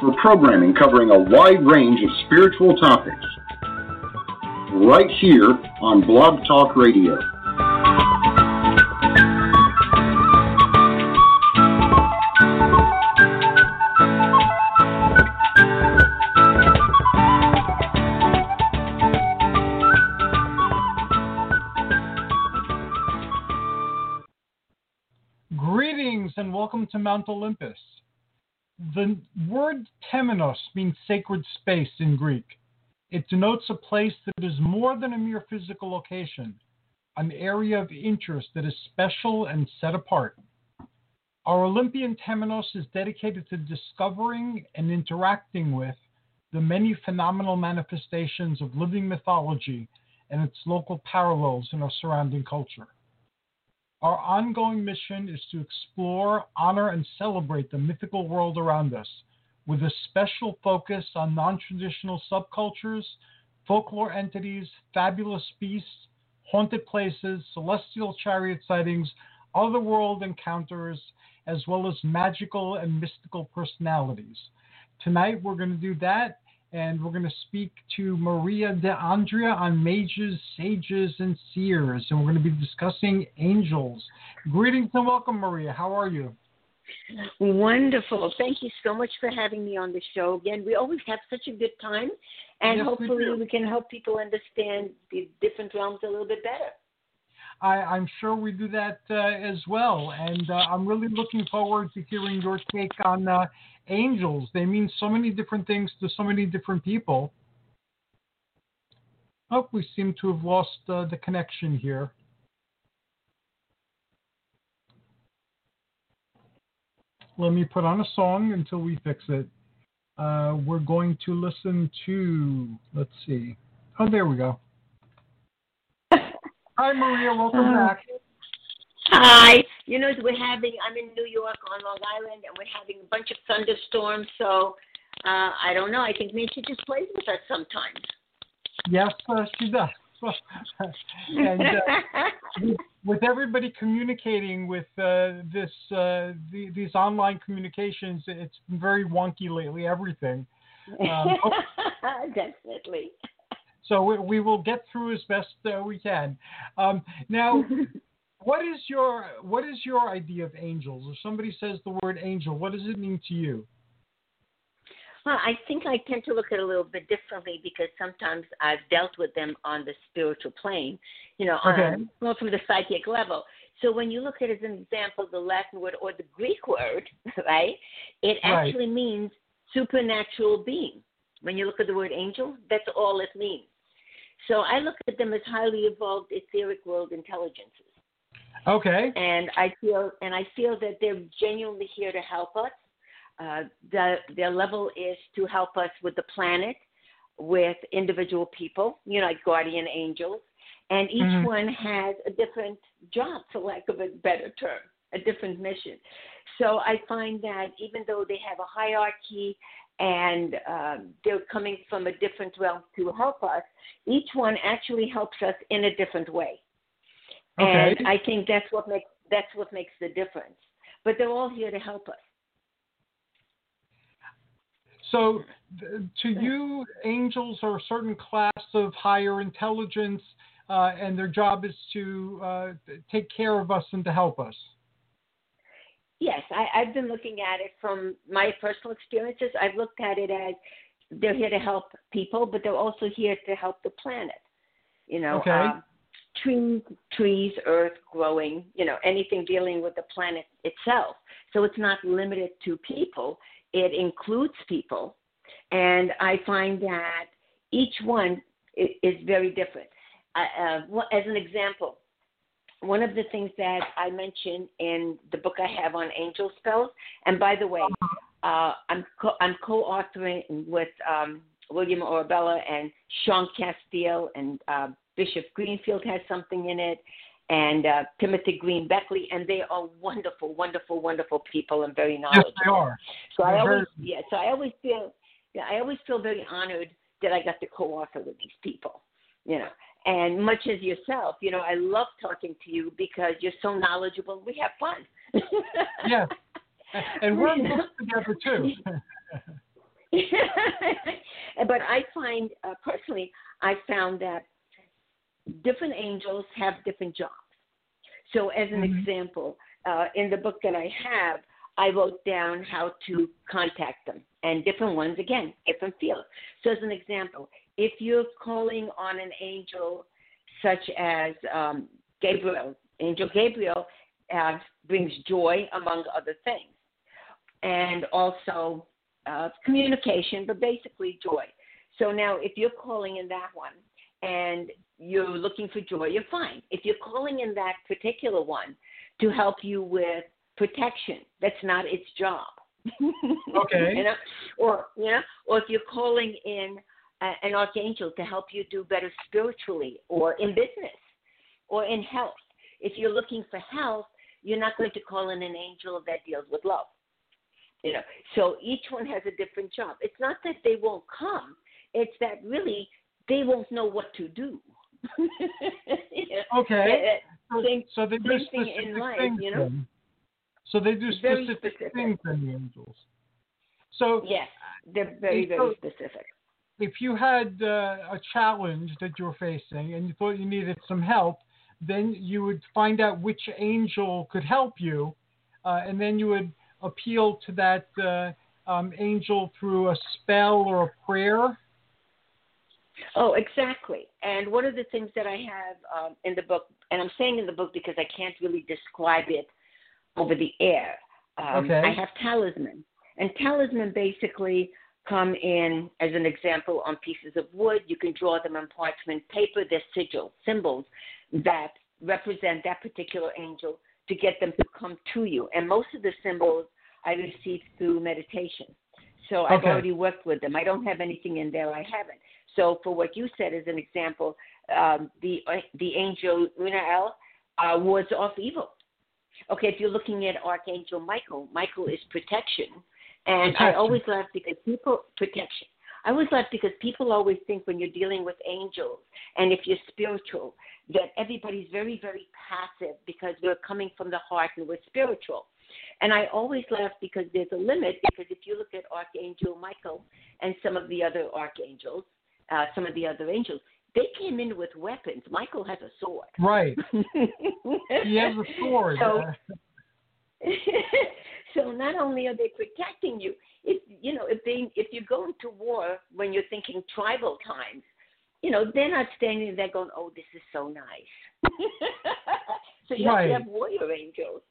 for programming covering a wide range of spiritual topics. Right here on Blog Talk Radio. Greetings and welcome to Mount Olympus. The word temenos means sacred space in Greek. It denotes a place that is more than a mere physical location, an area of interest that is special and set apart. Our Olympian temenos is dedicated to discovering and interacting with the many phenomenal manifestations of living mythology and its local parallels in our surrounding culture. Our ongoing mission is to explore, honor, and celebrate the mythical world around us, with a special focus on non traditional subcultures, folklore entities, fabulous beasts, haunted places, celestial chariot sightings, otherworld encounters, as well as magical and mystical personalities. Tonight we're going to do that and we're going to speak to Maria D'Andrea on mages, sages, and seers, and we're going to be discussing angels. Greetings and welcome, Maria. How are you? Wonderful. Thank you so much for having me on the show again. We always have such a good time, and Yes, hopefully do. we, can help people understand the different realms a little bit better. I, I'm sure we do that uh, as well, and uh, I'm really looking forward to hearing your take on uh, angels. They mean so many different things to so many different people. Oh, we seem to have lost uh, the connection here. Let me put on a song until we fix it. Uh, we're going to listen to, let's see. Oh, there we go. Hi, Maria. Welcome Uh, back. Hi. You know, we're having, I'm in New York on Long Island, and we're having a bunch of thunderstorms, so uh, I don't know. I think nature just plays with us sometimes. Yes, uh, she does. and uh, with- with everybody communicating with uh, this uh, the, these online communications, it's been very wonky lately. Everything. Um, Definitely. So we, we will get through as best uh, we can. Um, now, what is your what is your idea of angels? If somebody says the word angel, what does it mean to you? Well, I think I tend to look at it a little bit differently because sometimes I've dealt with them on the spiritual plane, you know, Okay. on, well, from the psychic level. So when you look at it as an example, the Latin word or the Greek word, right, it Right. actually means supernatural being. When you look at the word angel, that's all it means. So I look at them as highly evolved etheric world intelligences Okay. and I feel and I feel that they're genuinely here to help us. Uh, the, their level is to help us with the planet, with individual people, you know, like guardian angels, and each Mhm. one has a different job, for lack of a better term, a different mission. So I find that even though they have a hierarchy and um, they're coming from a different realm to help us, each one actually helps us in a different way. Okay. And I think that's what makes that's what makes the difference. But they're all here to help us. So, to you, angels are a certain class of higher intelligence, uh, and their job is to uh, take care of us and to help us. Yes, I, I've been looking at it from my personal experiences. I've looked at it as they're here to help people, but they're also here to help the planet. You know, Okay. um, trees, trees, earth growing. You know, anything dealing with the planet itself. So it's not limited to people. It includes people, and I find that each one is very different. Uh, as an example, one of the things that I mention in the book I have on angel spells, and by the way, uh, I'm co- I'm co-authoring with um, William Oribello and Sean Casteel and uh, Bishop Greenfield has something in it, and uh, Timothy Green Beckley, and they are wonderful, wonderful, wonderful people and very knowledgeable. Yes, they are. So I always, yeah, so I always feel, yeah, I always feel very honored that I got to co-author with these people, you know. And much as yourself, you know, I love talking to you because you're so knowledgeable. We have fun. Yes. And we're together too. but I find uh, personally, I found that different angels have different jobs. So, as an Mhm. example, uh, in the book that I have, I wrote down how to contact them, and different ones again, different fields. So, as an example, if you're calling on an angel such as um, Gabriel, Angel Gabriel uh, brings joy among other things, and also uh, communication, but basically joy. So now, if you're calling in that one and you're looking for joy, you're fine. If you're calling in that particular one to help you with protection, that's not its job. Okay. you know, or you know, or if you're calling in uh, an archangel to help you do better spiritually, or in business, or in health. If you're looking for health, you're not going to call in an angel that deals with love. You know, so each one has a different job. It's not that they won't come; it's that really they won't know what to do. Okay. So, Same- so they do specific life, things. you know? So they do specific, specific. things in the angels. So Yes, they're very, very So- specific. if you had uh, a challenge that you were facing and you thought you needed some help, then you would find out which angel could help you, uh, and then you would appeal to that uh, um, angel through a spell or a prayer. Oh, exactly. And one of the things that I have um, in the book, and I'm saying in the book because I can't really describe it over the air. Um, Okay. I have talisman, and talisman basically come in as an example on pieces of wood. You can draw them on parchment paper. They're sigils, symbols that represent that particular angel to get them to come to you. And most of the symbols I received through meditation. So I've Okay. already worked with them. I don't have anything in there I haven't. So for what you said as an example, um, the the angel Unael uh, wards off evil. Okay, if you're looking at Archangel Michael, Michael is protection, and I always laugh because people protection. I always laugh because people always think when you're dealing with angels and if you're spiritual that everybody's very very passive because we're coming from the heart and we're spiritual. And I always laugh because there's a limit because if you look at Archangel Michael and some of the other archangels, uh, some of the other angels, they came in with weapons. Michael has a sword. Right. He has a sword. So, so not only are they protecting you, if you know if they if you're going to war when you're thinking tribal times, you know they're not standing there going, "Oh, this is so nice." so you Right. have to have warrior angels.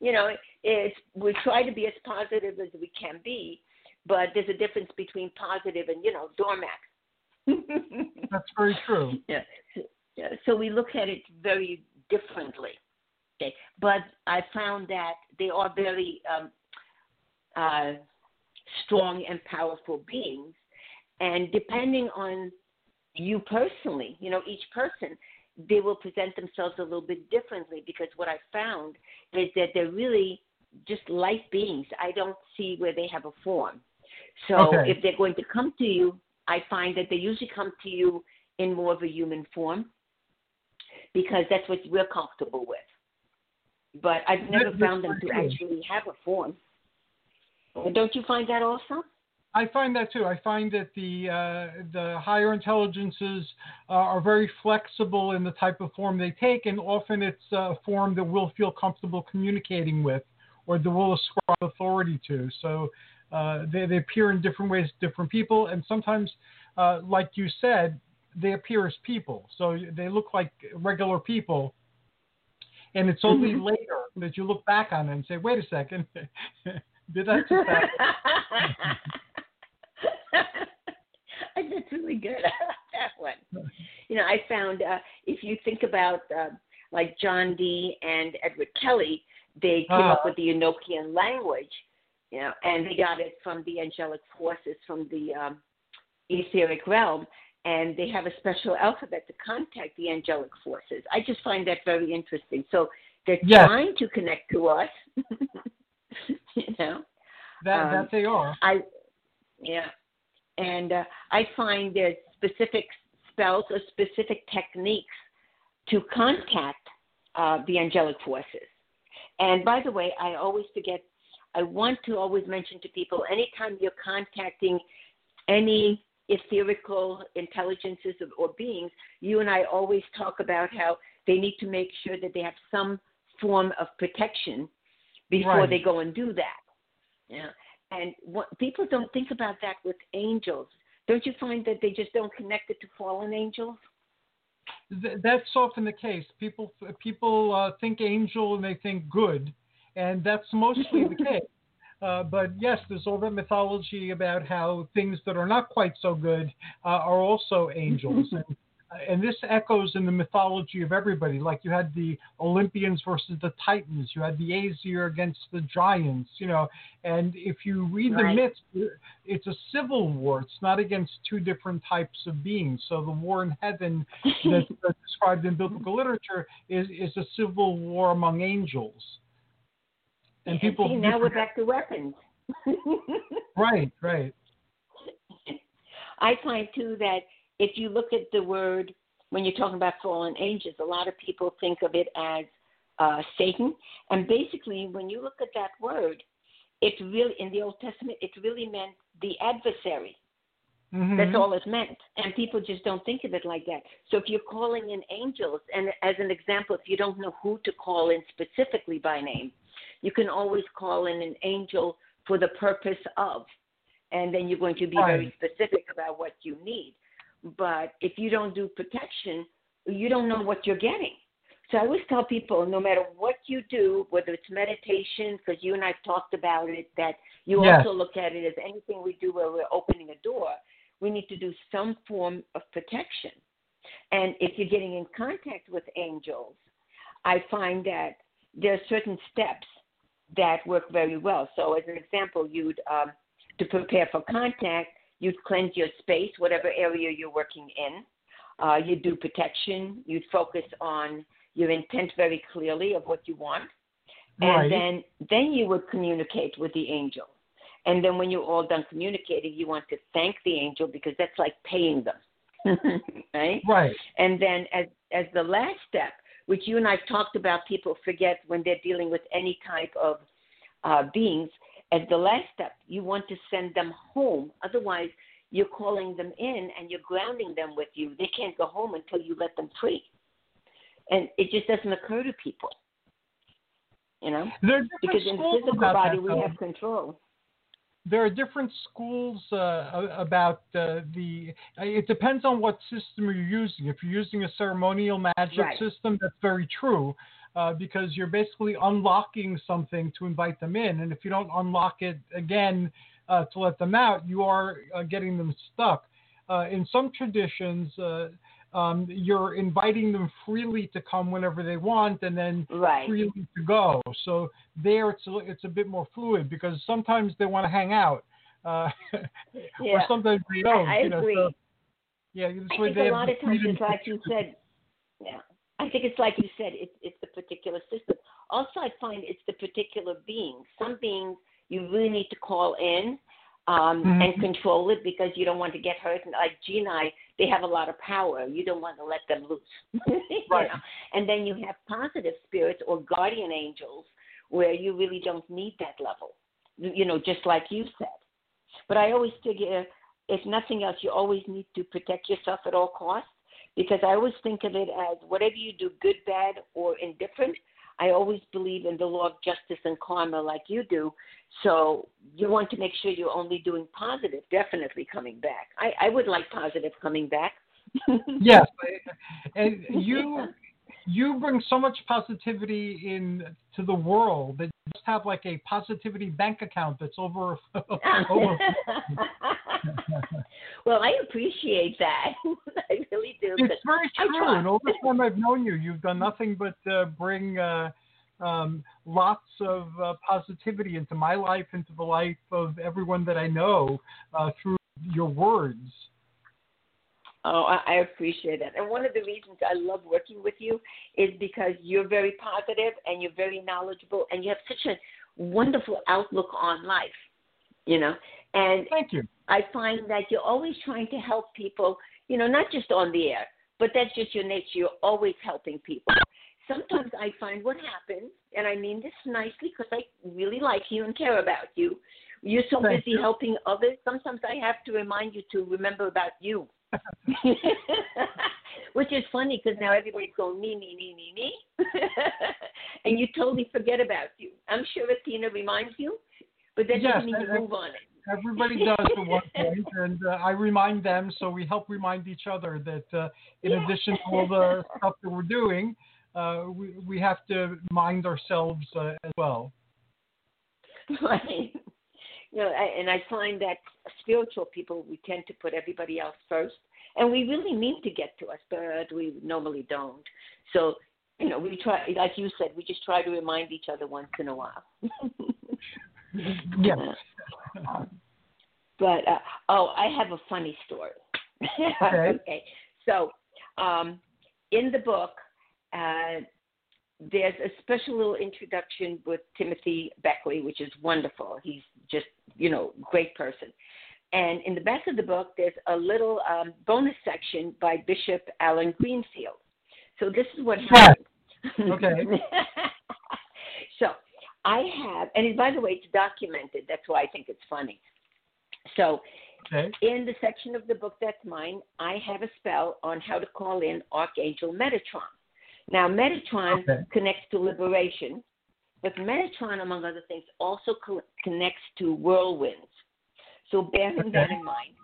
you know, it's we try to be as positive as we can be, but there's a difference between positive and you know doormat. That's very true. yeah. So, yeah. So we look at it very differently. Okay. But I found that they are very um, uh, strong and powerful beings. And depending on you personally, you know, each person, they will present themselves a little bit differently because what I found is that they're really just life beings. I don't see where they have a form. So Okay. if they're going to come to you, I find that they usually come to you in more of a human form because that's what we're comfortable with. But I've never That- found them to actually have a form. Don't you find that also? I find that too. I find that the uh, the higher intelligences uh, are very flexible in the type of form they take, and often it's a form that we'll feel comfortable communicating with, or that we'll ascribe authority to. So uh, they, they appear in different ways to different people, and sometimes, uh, like you said, they appear as people. So they look like regular people, and it's only Mhm. later that you look back on it and say, "Wait a second, did that just happen?" That's really good. that one. You know, I found uh, if you think about uh, like John Dee and Edward Kelley, they came up Ah. with the Enochian language. You know, and they got it from the angelic forces from the um, etheric realm, and they have a special alphabet to contact the angelic forces. I just find that very interesting. So they're Yes. trying to connect to us, you know. That Um, that they are. I, yeah, and uh, I find there's specific spells or specific techniques to contact uh, the angelic forces. And by the way, I always forget. I want to always mention to people anytime you're contacting any etherical intelligences or, or beings, you and I always talk about how they need to make sure that they have some form of protection before Right. they go and do that. Yeah. And what, people don't think about that with angels. Don't you find that they just don't connect it to fallen angels? Th- that's often the case. People people uh, think angel and they think good, and that's mostly the case. Uh, but yes, there's all that mythology about how things that are not quite so good uh, are also angels, and, and this echoes in the mythology of everybody. Like you had the Olympians versus the Titans, you had the Aesir against the giants, you know. And if you read the myths, it's a civil war. It's not against two different types of beings. So the war in heaven that's, that's described in biblical literature is is a civil war among angels. And people see, now we're back to weapons. right, right, I find too that if you look at the word when you're talking about fallen angels, a lot of people think of it as uh, Satan, and basically when you look at that word, it really in the Old Testament it really meant the adversary. Mhm. That's all it meant. And people just don't think of it like that. So if you're calling in angels, and as an example, if you don't know who to call in specifically by name, you can always call in an angel for the purpose of. And then you're going to be very specific about what you need. But if you don't do protection, you don't know what you're getting. So I always tell people no matter what you do, whether it's meditation, because you and I've talked about it, that you Yes. also look at it as anything we do where we're opening a door, we need to do some form of protection. And if you're getting in contact with angels, I find that there are certain steps that work very well. So, as an example, you'd um, to prepare for contact, you'd cleanse your space, whatever area you're working in. Uh, you'd do protection. You'd focus on your intent very clearly of what you want, and Right. then then you would communicate with the angel. And then when you're all done communicating, you want to thank the angel because that's like paying them, right? right. And then as as the last step, which you and I've talked about, people forget when they're dealing with any type of uh, beings. As the last step, you want to send them home. Otherwise, you're calling them in and you're grounding them with you. They can't go home until you let them free. And it just doesn't occur to people, you know, There are different because in the physical body that, we have control. There are different schools uh, about uh, the. It depends on what system you're using. If you're using a ceremonial magic Right. system, that's very true, uh, because you're basically unlocking something to invite them in, and if you don't unlock it again uh, to let them out, you are uh, getting them stuck. Uh, in some traditions. Um, you're inviting them freely to come whenever they want, and then Right. freely to go. So there, it's a, it's a bit more fluid because sometimes they want to hang out, uh, or sometimes they don't. I you know, agree. so, yeah, I think they a lot of times it's like you said. Yeah, I think it's like you said. It's it's the particular system. Also, I find it's the particular being. Some beings you really need to call in um, Mhm. and control it because you don't want to get hurt. And like Gene and I, they have a lot of power. You don't want to let them loose. Right. know? And then you have positive spirits or guardian angels where you really don't need that level. You know, just like you said. But I always figure, if nothing else, you always need to protect yourself at all costs because I always think of it as whatever you do, good, bad, or indifferent. I always believe in the law of justice and karma like you do. So you want to make sure you're only doing positive, definitely coming back. I, I would like positive coming back. Yes, and you you bring so much positivity in to the world that you just have like a positivity bank account that's over. over well, I appreciate that. I really do. it's very true, and all the time I've known you, you've done nothing but uh, bring uh, um, lots of uh, positivity into my life, into the life of everyone that I know uh, through your words. Oh, I appreciate that. And one of the reasons I love working with you is because you're very positive and you're very knowledgeable and you have such a wonderful outlook on life, you know. And thank you. I find that you're always trying to help people, you know, not just on the air, but that's just your nature. You're always helping people. Sometimes I find what happens, and I mean this nicely because I really like you and care about you. You're so Thank busy you. helping others. Sometimes I have to remind you to remember about you. Which is funny because now everybody's going me, me, me, me, me, and you totally forget about you. I'm sure Tina reminds you, but that Yes, doesn't mean you move on it. Everybody does at one point, and uh, I remind them, so we help remind each other that uh, in Yeah. addition to all the stuff that we're doing, uh, we, we have to mind ourselves uh, as well. right? You know, I- and I find that spiritual people we tend to put everybody else first, and we really mean to get to us, but we normally don't. So, you know, we try, like you said, we just try to remind each other once in a while. Yes. But uh, oh, I have a funny story. Okay. So, um, in the book, uh, there's a special little introduction with Timothy Beckley, which is wonderful. He's just, you know, great person. And in the back of the book, there's a little um, bonus section by Bishop Allen Greenfield. So this is what happened. Okay. I have, and by the way, it's documented. That's why I think it's funny. So Okay. in the section of the book that's mine, I have a spell on how to call in Archangel Metatron. Now, Metatron Okay. connects to liberation, but Metatron, among other things, also co- connects to whirlwinds. So bearing that in mind,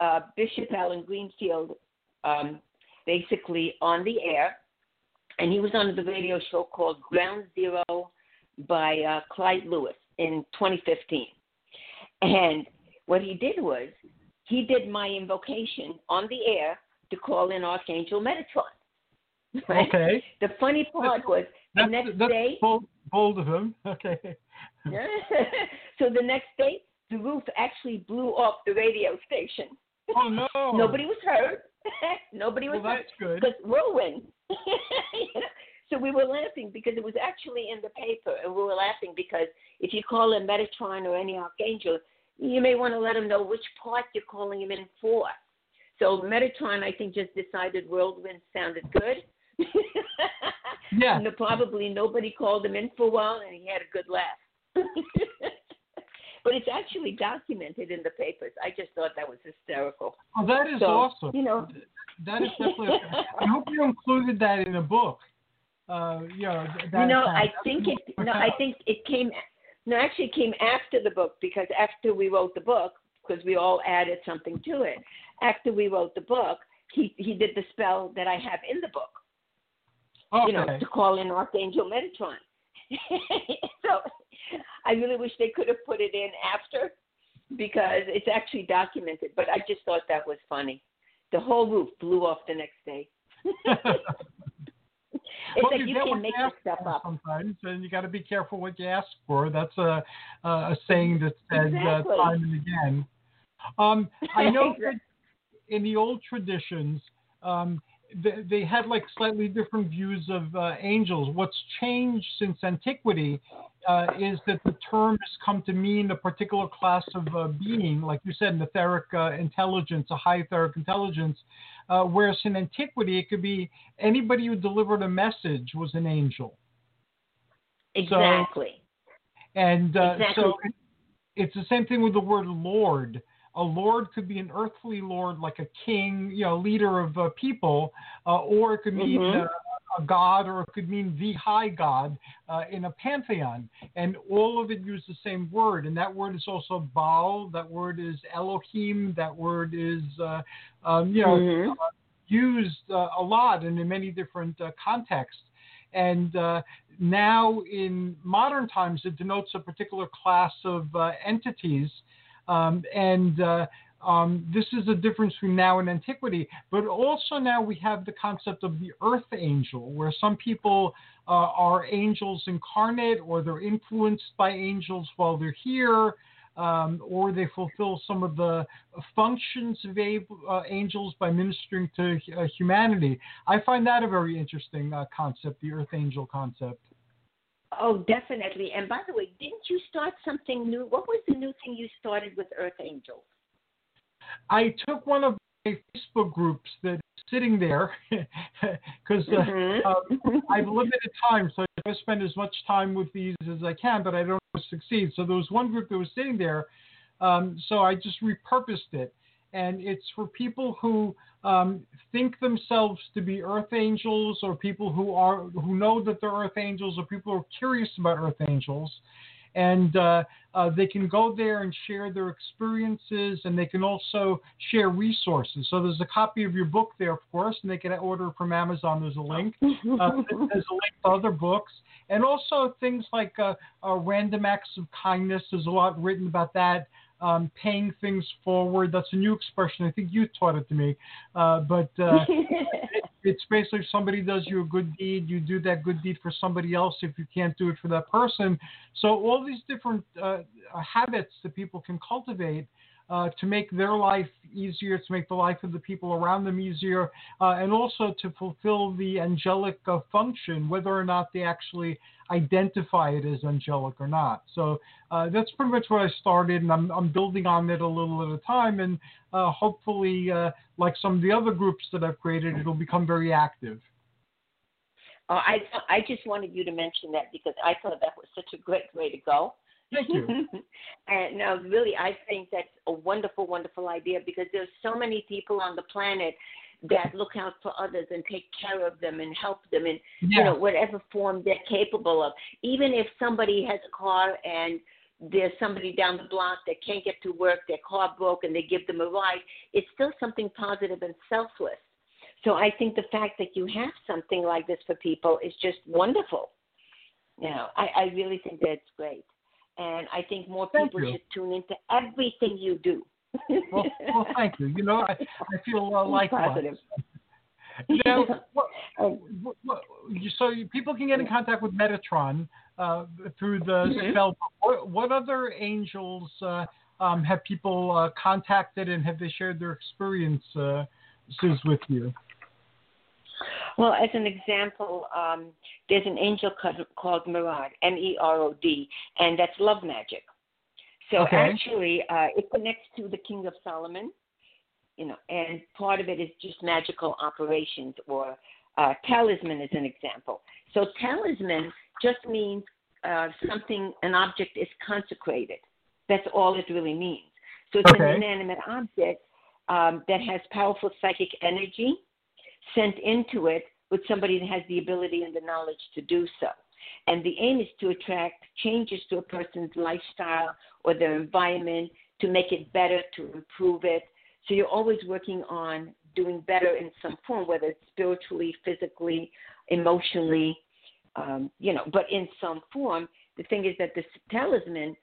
uh, Bishop Allen Greenfield, um, basically on the air, and he was on the radio show called Ground Zero by uh, Clyde Lewis in 2015. And what he did was he did my invocation on the air to call in Archangel Metatron. Right? Okay. The funny part was the next day. bold, bold of him. Okay. so the next day, the roof actually blew off the radio station. Oh no. Nobody was hurt. Nobody was Well, hurt that's good. because whirlwind. You know? So we were laughing because it was actually in the paper, and we were laughing because if you call him Metatron or any archangel, you may want to let him know which part you're calling him in for. So Metatron, I think, just decided whirlwind sounded good. Yeah. And probably nobody called him in for a while, and he had a good laugh. but it's actually documented in the papers. I just thought that was hysterical. Oh, that is So, awesome. You know, That is definitely. I hope you included that in a book. Uh, you know, that you know, sounds- I think it. No, I think it came. No, actually, it came after the book because after we wrote the book, because we all added something to it. After we wrote the book, he he did the spell that I have in the book. Okay. You know, to call in Archangel Metatron. so, I really wish they could have put it in after because it's actually documented. But I just thought that was funny. The whole roof blew off the next day. It's Well, like you get can make this stuff up. sometimes, and you got to be careful what you ask for. That's a a, a saying that's said Exactly. uh, time and again. Um, I know that in the old traditions, um, they, they had like slightly different views of uh, angels. What's changed since antiquity uh, is that the term has come to mean a particular class of uh, being, like you said, an etheric uh, intelligence, a high etheric intelligence. Uh, whereas in antiquity, it could be anybody who delivered a message was an angel. Exactly. And uh, Exactly. so it's the same thing with the word Lord. A Lord could be an earthly Lord, like a king, you know, leader of uh, people, uh, or it could mean Mhm. uh, a god, or it could mean the high god uh, in a pantheon. And all of it use the same word. And that word is also Baal. That word is Elohim. That word is, uh, um, you know, Mhm. used uh, a lot and in many different uh, contexts. And uh, now in modern times, it denotes a particular class of uh, entities. Um, and uh, um, this is a difference between now and antiquity, but also now we have the concept of the earth angel, where some people uh, are angels incarnate or they're influenced by angels while they're here. Um, or they fulfill some of the functions of uh, angels by ministering to uh, humanity. I find that a very interesting uh, concept, the earth angel concept. Oh, definitely. And by the way, didn't you start something new? What was the new thing you started with Earth Angels? I took one of my Facebook groups that's sitting there because uh, mm-hmm. uh, I've limited time, so I try spend as much time with these as I can, but I don't succeed. So there was one group that was sitting there, um, so I just repurposed it, and it's for people who um, think themselves to be earth angels, or people who are who know that they're earth angels, or people who are curious about earth angels and uh, uh, they can go there and share their experiences and they can also share resources. So there's a copy of your book there, of course, and they can order from Amazon. There's a link. Uh, there's a link to other books. And also things like uh, uh, random acts of kindness. There's a lot written about that um, paying things forward. That's a new expression. I think you taught it to me. Uh, but uh, it, it's basically if somebody does you a good deed, you do that good deed for somebody else if you can't do it for that person. So all these different uh, habits that people can cultivate uh, to make their life easier, to make the life of the people around them easier, uh, and also to fulfill the angelic uh, function, whether or not they actually identify it as angelic or not. So uh, that's pretty much where I started, and I'm, I'm, building on it a little at a time, and uh, hopefully, like some of the other groups that I've created, it'll become very active. I I just wanted you to mention that because I thought that was such a great way to go. Thank you. and no, really, I think that's a wonderful, wonderful idea because there's so many people on the planet that look out for others and take care of them and help them in yeah. you know whatever form they're capable of. Even if somebody has a car and there's somebody down the block that can't get to work, their car broke, and they give them a ride, it's still something positive and selfless. So I think the fact that you have something like this for people is just wonderful. You know, I, I really think that's great and I think more people should tune into everything you do. well, well, thank you. You know, I, I feel uh, likewise. Positive. Now, what, what, what, so people can get in contact with Metatron uh, through the mm-hmm. spell. What, what, other angels uh, um, have people uh, contacted and have they shared their experiences with you? Well, as an example, um, there's an angel called Merod, M E R O D, and that's love magic. So okay. actually, uh, it connects to the King of Solomon, you know, and part of it is just magical operations or uh, talisman is an example. So talisman just means uh, something, an object is consecrated. That's all it really means. So it's okay. an inanimate object um, that has powerful psychic energy sent into it with somebody that has the ability and the knowledge to do so. And the aim is to attract changes to a person's lifestyle or their environment to make it better, to improve it. So you're always working on doing better in some form, whether it's spiritually, physically, emotionally, um, you know, but in some form. The thing is that the talisman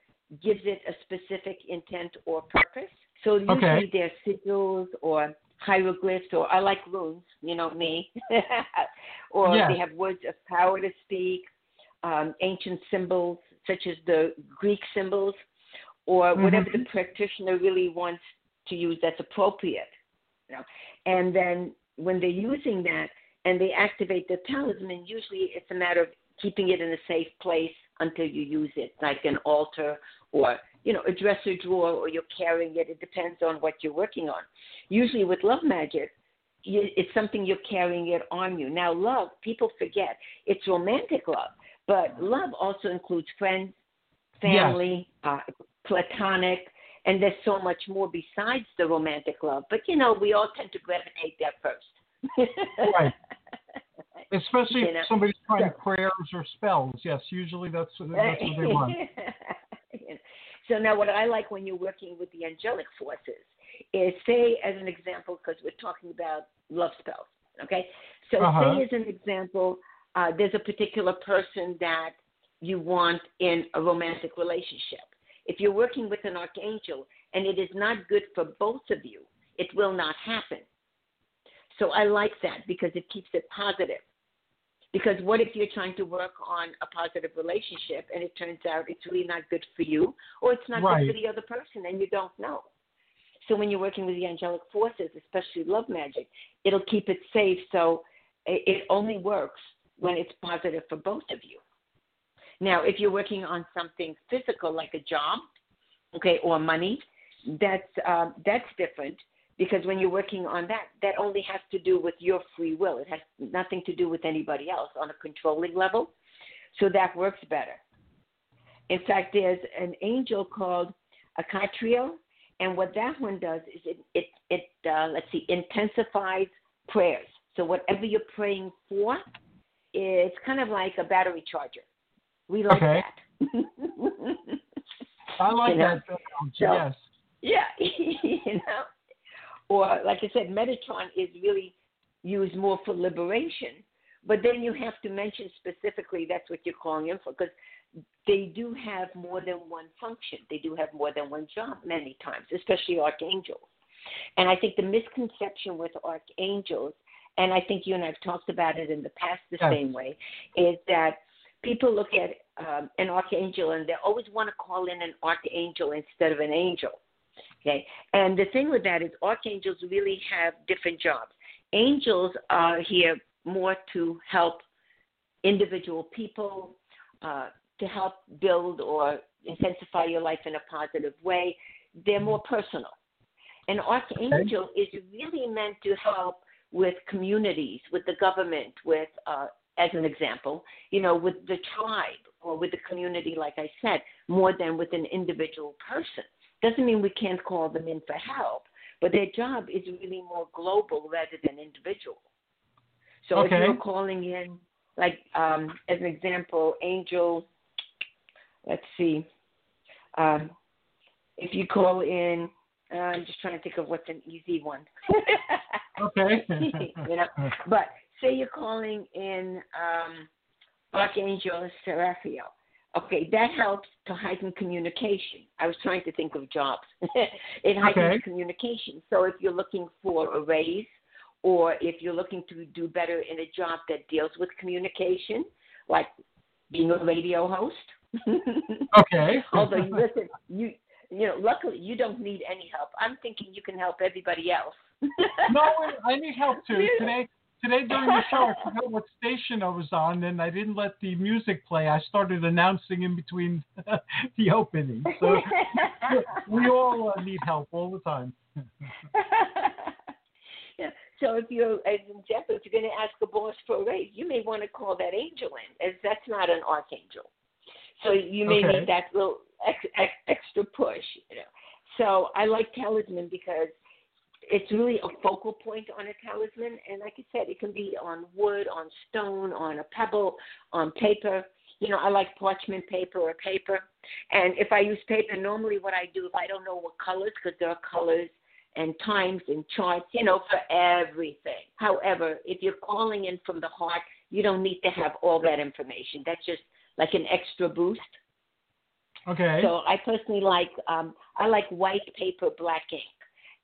gives it a specific intent or purpose. So usually okay. they're sigils or hieroglyphs or I like runes, you know me, or they have words of power to speak, um, ancient symbols such as the Greek symbols, or mm-hmm. whatever the practitioner really wants to use that's appropriate. You know? And then when they're using that and they activate the talisman, usually it's a matter of keeping it in a safe place until you use it, like an altar or you know, a dresser drawer or you're carrying it. It depends on what you're working on. Usually with love magic, you, it's something you're carrying it on you. Now, love, people forget it's romantic love, but love also includes friends, family, yes. uh, platonic, and there's so much more besides the romantic love. But you know, we all tend to gravitate there first. right. Especially you if somebody's trying so, prayers or spells. Yes, usually that's that's what they want. So now, what I like when you're working with the angelic forces is, say, as an example, because we're talking about love spells. Okay, so uh-huh. say as an example, uh, there's a particular person that you want in a romantic relationship. If you're working with an archangel and it is not good for both of you, it will not happen. So I like that because it keeps it positive. Because what if you're trying to work on a positive relationship and it turns out it's really not good for you or it's not Right. good for the other person and you don't know? So when you're working with the angelic forces, especially love magic, it'll keep it safe so it only works when it's positive for both of you. Now, if you're working on something physical like a job, okay, or money, that's um, that's different because when you're working on that, that only has to do with your free will. It has nothing to do with anybody else on a controlling level. So that works better. In fact, there's an angel called Acatriel, and what that one does is it it it uh, let's see intensifies prayers. So whatever you're praying for, it's kind of like a battery charger. We like Okay. that. I like You know, that. so- yes. Yeah, you know. Or like I said, Metatron is really used more for liberation, but then you have to mention specifically that's what you're calling in for because they do have more than one function. They do have more than one job many times, especially archangels. And I think the misconception with archangels, and I think you and I've talked about it in the past the Yes. same way, is that people look at um, an archangel and they always want to call in an archangel instead of an angel. Okay, and the thing with that is archangels really have different jobs. Angels are here more to help individual people, uh, to help build or intensify your life in a positive way. They're more personal. An archangel is really meant to help with communities, with the government, with, uh, as an example, you know, with the tribe or with the community, like I said, more than with an individual person. Doesn't mean we can't call them in for help, but their job is really more global rather than individual. So if you're calling in, like um, as an example, angel, let's see, um, if you call in, uh, I'm just trying to think of what's an easy one. Okay. you know, but say you're calling in um, Archangel Seraphiel. Okay, that helps to heighten communication. I was trying to think of jobs. it heightens Okay. communication. So if you're looking for a raise, or if you're looking to do better in a job that deals with communication, like being a radio host. okay. Although you listen, you you know, luckily you don't need any help. I'm thinking you can help everybody else. no, I need help too. Today, today during the show, I forgot what station I was on, and I didn't let the music play. I started announcing in between the opening. So we all uh, need help all the time. yeah. So if you're, as an if you're going to ask a boss for a raise, you may want to call that angel in, as that's not an archangel. So you may Okay. need that little ex, ex, extra push. You know. So I like talisman because it's really a focal point on a talisman, and like I said, it can be on wood, on stone, on a pebble, on paper. You know, I like parchment paper or paper. And if I use paper, normally what I do, if I don't know what colors, because there are colors and times and charts, you know, for everything. However, if you're calling in from the heart, you don't need to have all that information. That's just like an extra boost. Okay. So I personally like um, I like white paper, black ink.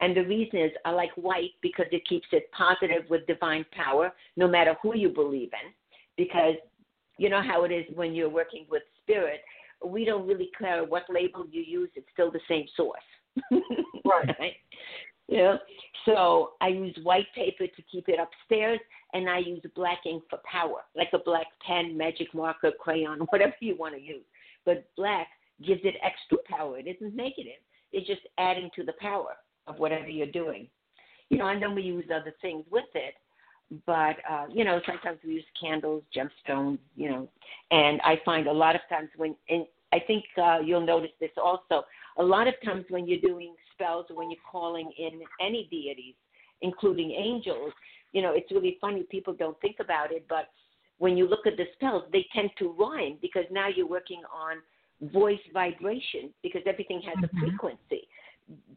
And the reason is I like white because it keeps it positive with divine power, no matter who you believe in. Because you know how it is when you're working with spirit. We don't really care what label you use; it's still the same source. Right. You know, so I use white paper to keep it upstairs, and I use black ink for power, like a black pen, magic marker, crayon, whatever you want to use. But black gives it extra power. It isn't negative. It's just adding to the power of whatever you're doing. You know, and then we use other things with it. But uh, you know, sometimes we use candles, gemstones, you know, and I find a lot of times when, and I think uh, you'll notice this also. A lot of times when you're doing spells or when you're calling in any deities, including angels, you know, it's really funny. People don't think about it, but when you look at the spells, they tend to rhyme because now you're working on voice vibration because everything has a Mhm. frequency.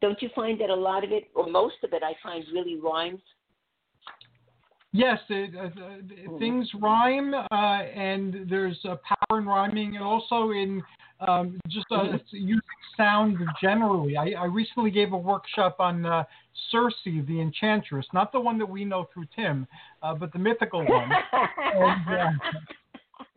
Don't you find that a lot of it, or most of it, I find really rhymes? Yes, it, uh, uh, things rhyme, uh, and there's uh, power in rhyming, and also in um, just uh, using sound generally. I, I recently gave a workshop on uh, Circe, the Enchantress, not the one that we know through Tim, uh, but the mythical one.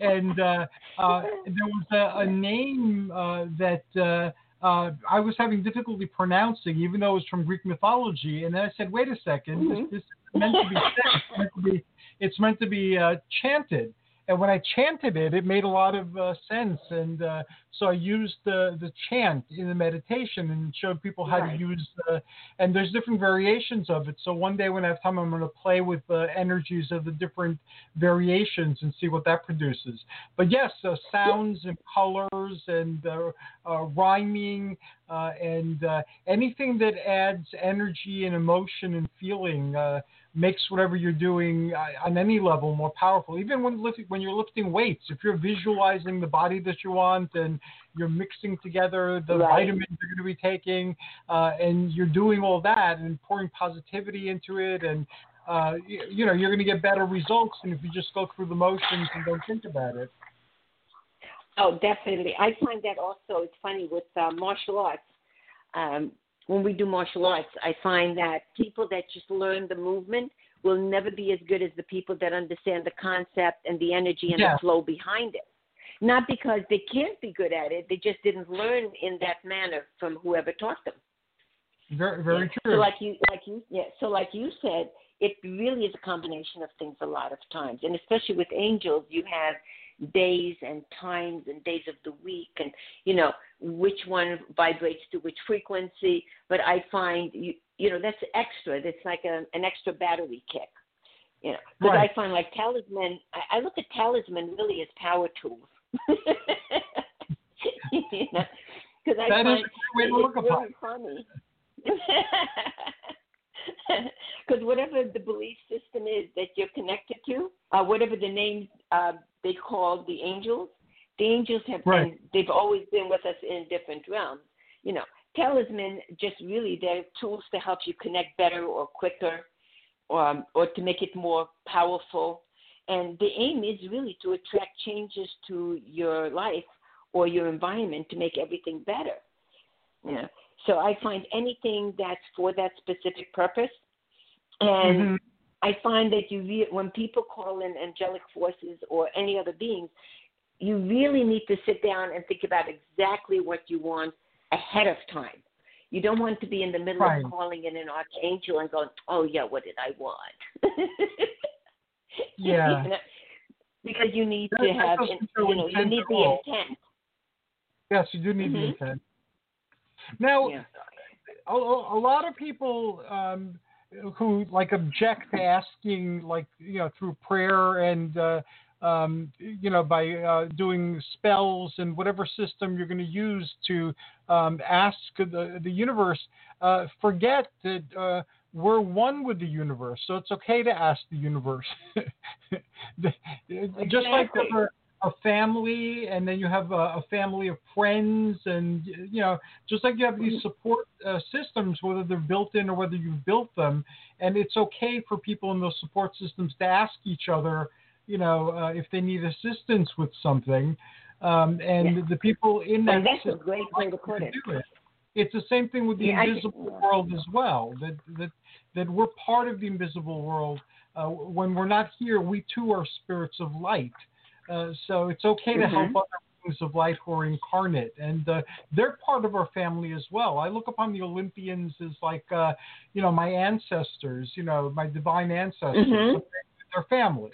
and, uh, and there was a, a name uh, that uh, I was having difficulty pronouncing, even though it was from Greek mythology. And then I said, "Wait a 2nd Mm-hmm. this, this is meant to be said. It's meant to be, it's meant to be uh, chanted." And when I chanted it, it made a lot of uh, sense. And uh, so I used the the chant in the meditation and showed people how Right. to use. Uh, and there's different variations of it. So one day when I have time, I'm going to play with the energies of the different variations and see what that produces. But yes, uh, sounds and colors and uh, uh, rhyming uh, and uh, anything that adds energy and emotion and feeling uh, makes whatever you're doing uh, on any level more powerful. Even when lifting, when you're lifting weights, if you're visualizing the body that you want and you're mixing together the Right. vitamins you're going to be taking, uh, and you're doing all that and pouring positivity into it, and uh, you, you know you're going to get better results than if you just go through the motions and don't think about it. Oh, definitely. I find that also. It's funny with uh, martial arts. Um, when we do martial arts, I find that people that just learn the movement will never be as good as the people that understand the concept and the energy and Yeah. the flow behind it. Not because they can't be good at it, they just didn't learn in that manner from whoever taught them. Very, very Yeah. true. So like you, like you, yeah. So like you said, it really is a combination of things a lot of times, and especially with angels, you have days and times and days of the week, and you know which one vibrates to which frequency. But I find you, you know, that's extra. That's like a, an extra battery kick. You know, because Right. I find like talisman. I, I look at talisman really as power tools. you know, because I That find is a way to it's look really funny. Because whatever the belief system is that you're connected to, uh, whatever the name uh, they call the angels, the angels have Right. been, they've always been with us in different realms. You know, talisman just really they're tools to help you connect better or quicker, or or to make it more powerful. And the aim is really to attract changes to your life or your environment to make everything better. You know, so I find anything that's for that specific purpose, and Mhm. I find that you re- when people call in angelic forces or any other beings, you really need to sit down and think about exactly what you want ahead of time. You don't want to be in the middle Right. of calling in an archangel and going, "Oh yeah, what did I want?" Yeah. You know, because you need That- to have, in- show you know, you need the intent. Yes, you do need the Mhm. intent. Now, Yeah. a, a lot of people um, who like object to asking, like you know, through prayer and uh, um, you know, by uh, doing spells and whatever system you're going to use to um, ask the the universe, uh, forget that. Uh, we're one with the universe, so it's okay to ask the universe. The- Just like Exactly. A family, and then you have a, a family of friends, and you know, just like you have these support uh, systems, whether they're built in or whether you've built them, and it's okay for people in those support systems to ask each other, you know, uh, if they need assistance with something. Um, and Yeah. the people in that And that's a great way to put it. do it. It's the same thing with the Yeah, invisible world as well. That that that we're part of the invisible world. Uh, when we're not here, we too are spirits of light. Uh, so it's okay to help Mhm. other beings of light who are incarnate, and uh, they're part of our family as well. I look upon the Olympians as like, uh, you know, my ancestors. You know, my divine ancestors. Mhm. They're family.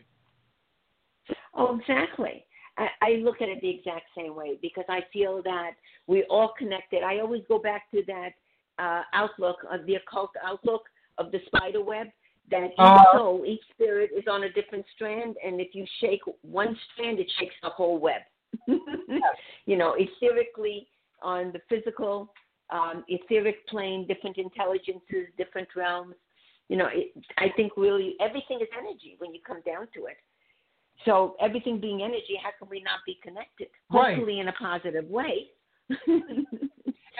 Oh, exactly. I, I look at it the exact same way because I feel that we all connected. I always go back to that uh, outlook of the occult outlook of the spider web. That each Uh-huh. soul, each spirit is on a different strand, and if you shake one strand, it shakes the whole web. you know, etherically on the physical, um, etheric plane, different intelligences, different realms. You know, it, I think really everything is energy when you come down to it. So everything being energy, how can we not be connected? Right. Hopefully in a positive way.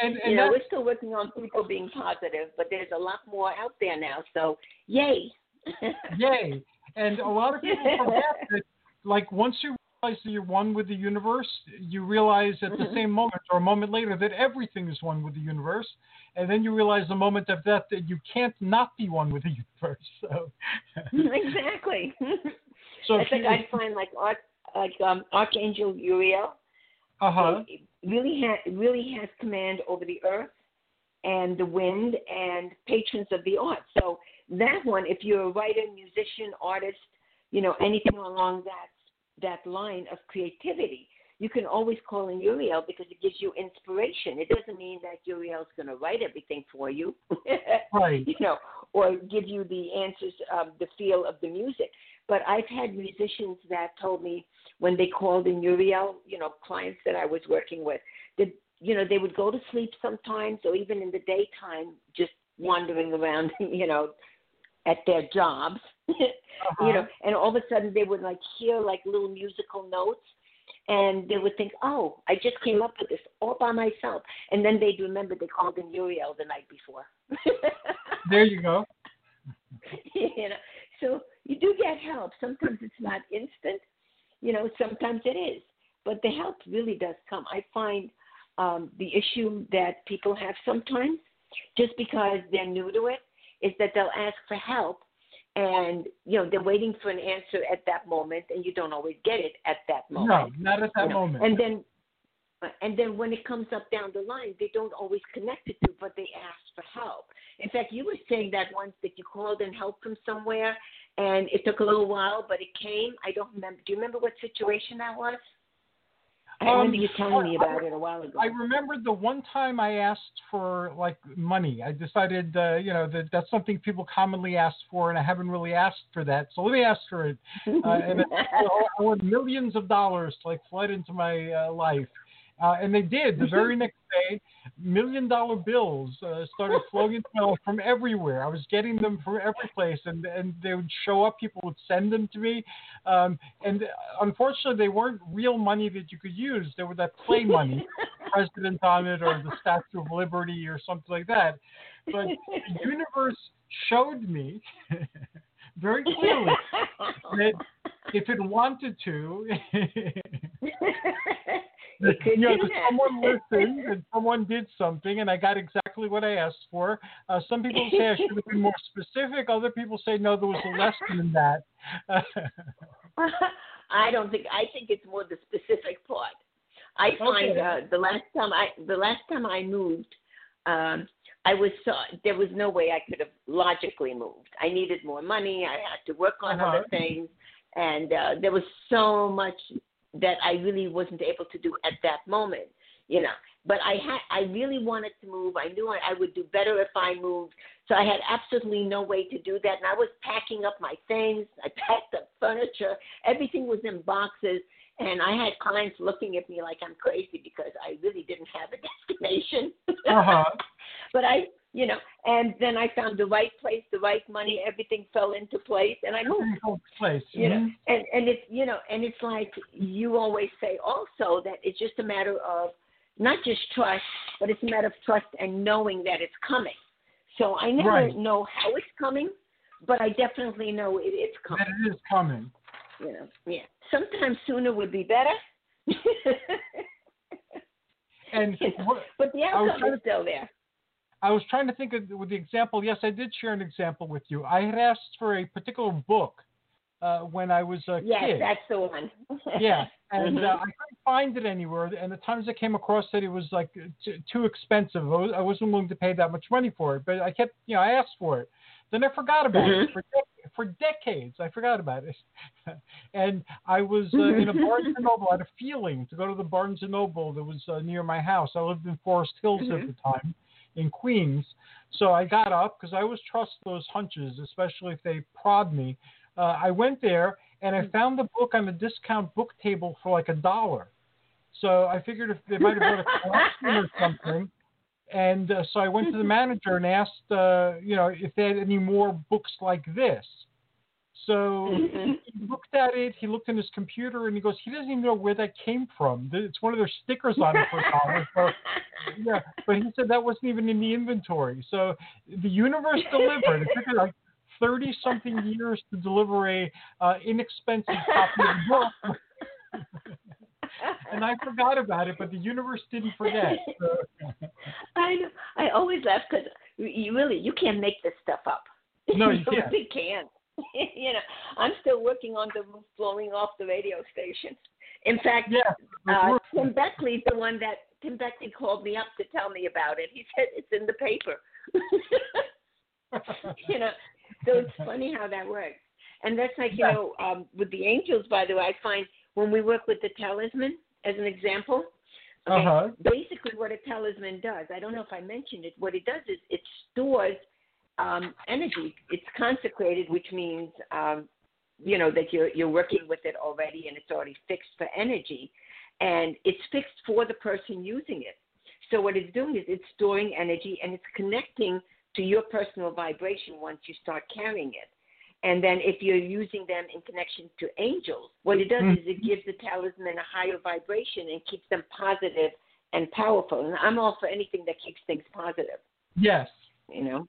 And and you know, we're still working on people being positive, but there's a lot more out there now. So yay. Yay. And a lot of people forget that, like, once you realize that you're one with the universe, you realize at the Mhm. same moment or a moment later that everything is one with the universe, and then you realize the moment of death that you can't not be one with the universe. So, exactly. so I think I find like like um, Archangel Uriel uh huh, it really ha- really has command over the earth and the wind and patrons of the arts. So that one, if you're a writer, musician, artist, you know anything along that that line of creativity, you can always call in Uriel because it gives you inspiration. It doesn't mean that Uriel's going to write everything for you, right, you know, or give you the answers of the feel of the music. But I've had musicians that told me when they called in Uriel, you know, clients that I was working with, that you know they would go to sleep sometimes, or even in the daytime, just wandering around, you know, at their jobs, uh-huh. you know, and all of a sudden they would like hear like little musical notes. And they would think, oh, I just came up with this all by myself. And then they'd remember they called in Uriel the night before. there you go. you know, so you do get help. Sometimes it's not instant, you know, sometimes it is, but the help really does come. I find um, the issue that people have sometimes, just because they're new to it, is that they'll ask for help, and you know they're waiting for an answer at that moment, and you don't always get it at that moment No, not at that you know. moment. And then, and then when it comes up down the line, they don't always connect it to, but they ask for help. In fact, you were saying that once that you called in help from somewhere, and it took a little while, but it came. I don't remember. Do you remember what situation that was? I Um, remember you telling me I- about it a while ago. I remember the one time I asked for like money. I decided, uh, you know, that that's something people commonly ask for, and I haven't really asked for that. So let me ask for it. Uh, and it, I want millions of dollars to like flood into my uh, life, uh, and they did. The very next day, million dollar bills uh, started flowing life from everywhere. I was getting them from every place, and and they would show up. People would send them to me, um, and unfortunately, they weren't real money that you could use. They were that play money, president on it, or the Statue of Liberty, or something like that. But the universe showed me very clearly that if it wanted to, Could you do that that. someone listened and someone did something, and I got exactly what I asked for. Uh, some people say I should have been more specific. Other people say no, there was a lesson in that. I don't think. I think it's more the specific part. I find uh, the last time I the last time I moved, um, I was so there was no way I could have logically moved. I needed more money. I had to work on Uh-huh. other things, and uh, there was so much that I really wasn't able to do at that moment. You know, but I had I really wanted to move. I knew I, I would do better if I moved. So I had absolutely no way to do that, and I was packing up my things. I packed up furniture. Everything was in boxes. And I had clients looking at me like I'm crazy because I really didn't have a destination. Uh-huh. but I, you know, and then I found the right place, the right money, everything fell into place, and I moved. Place. You know, Mhm. and and it's you know, and it's like you always say also that it's just a matter of not just trust, but it's a matter of trust and knowing that it's coming. So I never Right. know how it's coming, but I definitely know it is coming. That it is coming. You know, yeah. Sometimes sooner would be better. And what, but the outcome is still there. I was trying to think of with the example. Yes, I did share an example with you. I had asked for a particular book uh, when I was a Yes, kid. Yes, that's the one. yeah, and Mhm. uh, I couldn't find it anywhere. And the times I came across it, it was like t- too expensive. I, was, I wasn't willing to pay that much money for it. But I kept, you know, I asked for it. Then I forgot about it Mhm. for dec- for decades. I forgot about it, and I was uh, in a Barnes and Noble. I had a feeling to go to the Barnes and Noble that was uh, near my house. I lived in Forest Hills at Mhm. the time, in Queens. So I got up because I always trust those hunches, especially if they prod me. Uh, I went there and I found the book on the discount book table for like a dollar. So I figured if they might have bought a collection or something. And uh, so I went to the manager and asked, uh, you know, if they had any more books like this. So Mhm. he looked at it. He looked in his computer and he goes, he doesn't even know where that came from. It's one of their stickers on it for a dollar. So yeah, but he said that wasn't even in the inventory. So the universe delivered. It took like thirty something years to deliver a uh, inexpensive copy of the book. and I forgot about it, but the universe didn't forget. So. I know. I always laugh because you really you can't make this stuff up. No, you you can't. really can't. you know, I'm still working on the roof blowing off the radio station. In fact, Yeah, uh, Tim Beckley's the one that Tim Beckley called me up to tell me about it. He said it's in the paper. you know, so it's funny how that works. And that's like, you know, um, with the angels, by the way, I find when we work with the talisman, as an example, okay, Uh-huh. basically what a talisman does, I don't know if I mentioned it, what it does is it stores um, energy. It's consecrated, which means, um, you know, that you're, you're working with it already and it's already fixed for energy. And it's fixed for the person using it. So what it's doing is it's storing energy and it's connecting to your personal vibration once you start carrying it. And then if you're using them in connection to angels, what it does Mhm. is it gives the talisman a higher vibration and keeps them positive and powerful. And I'm all for anything that keeps things positive, yes. you know.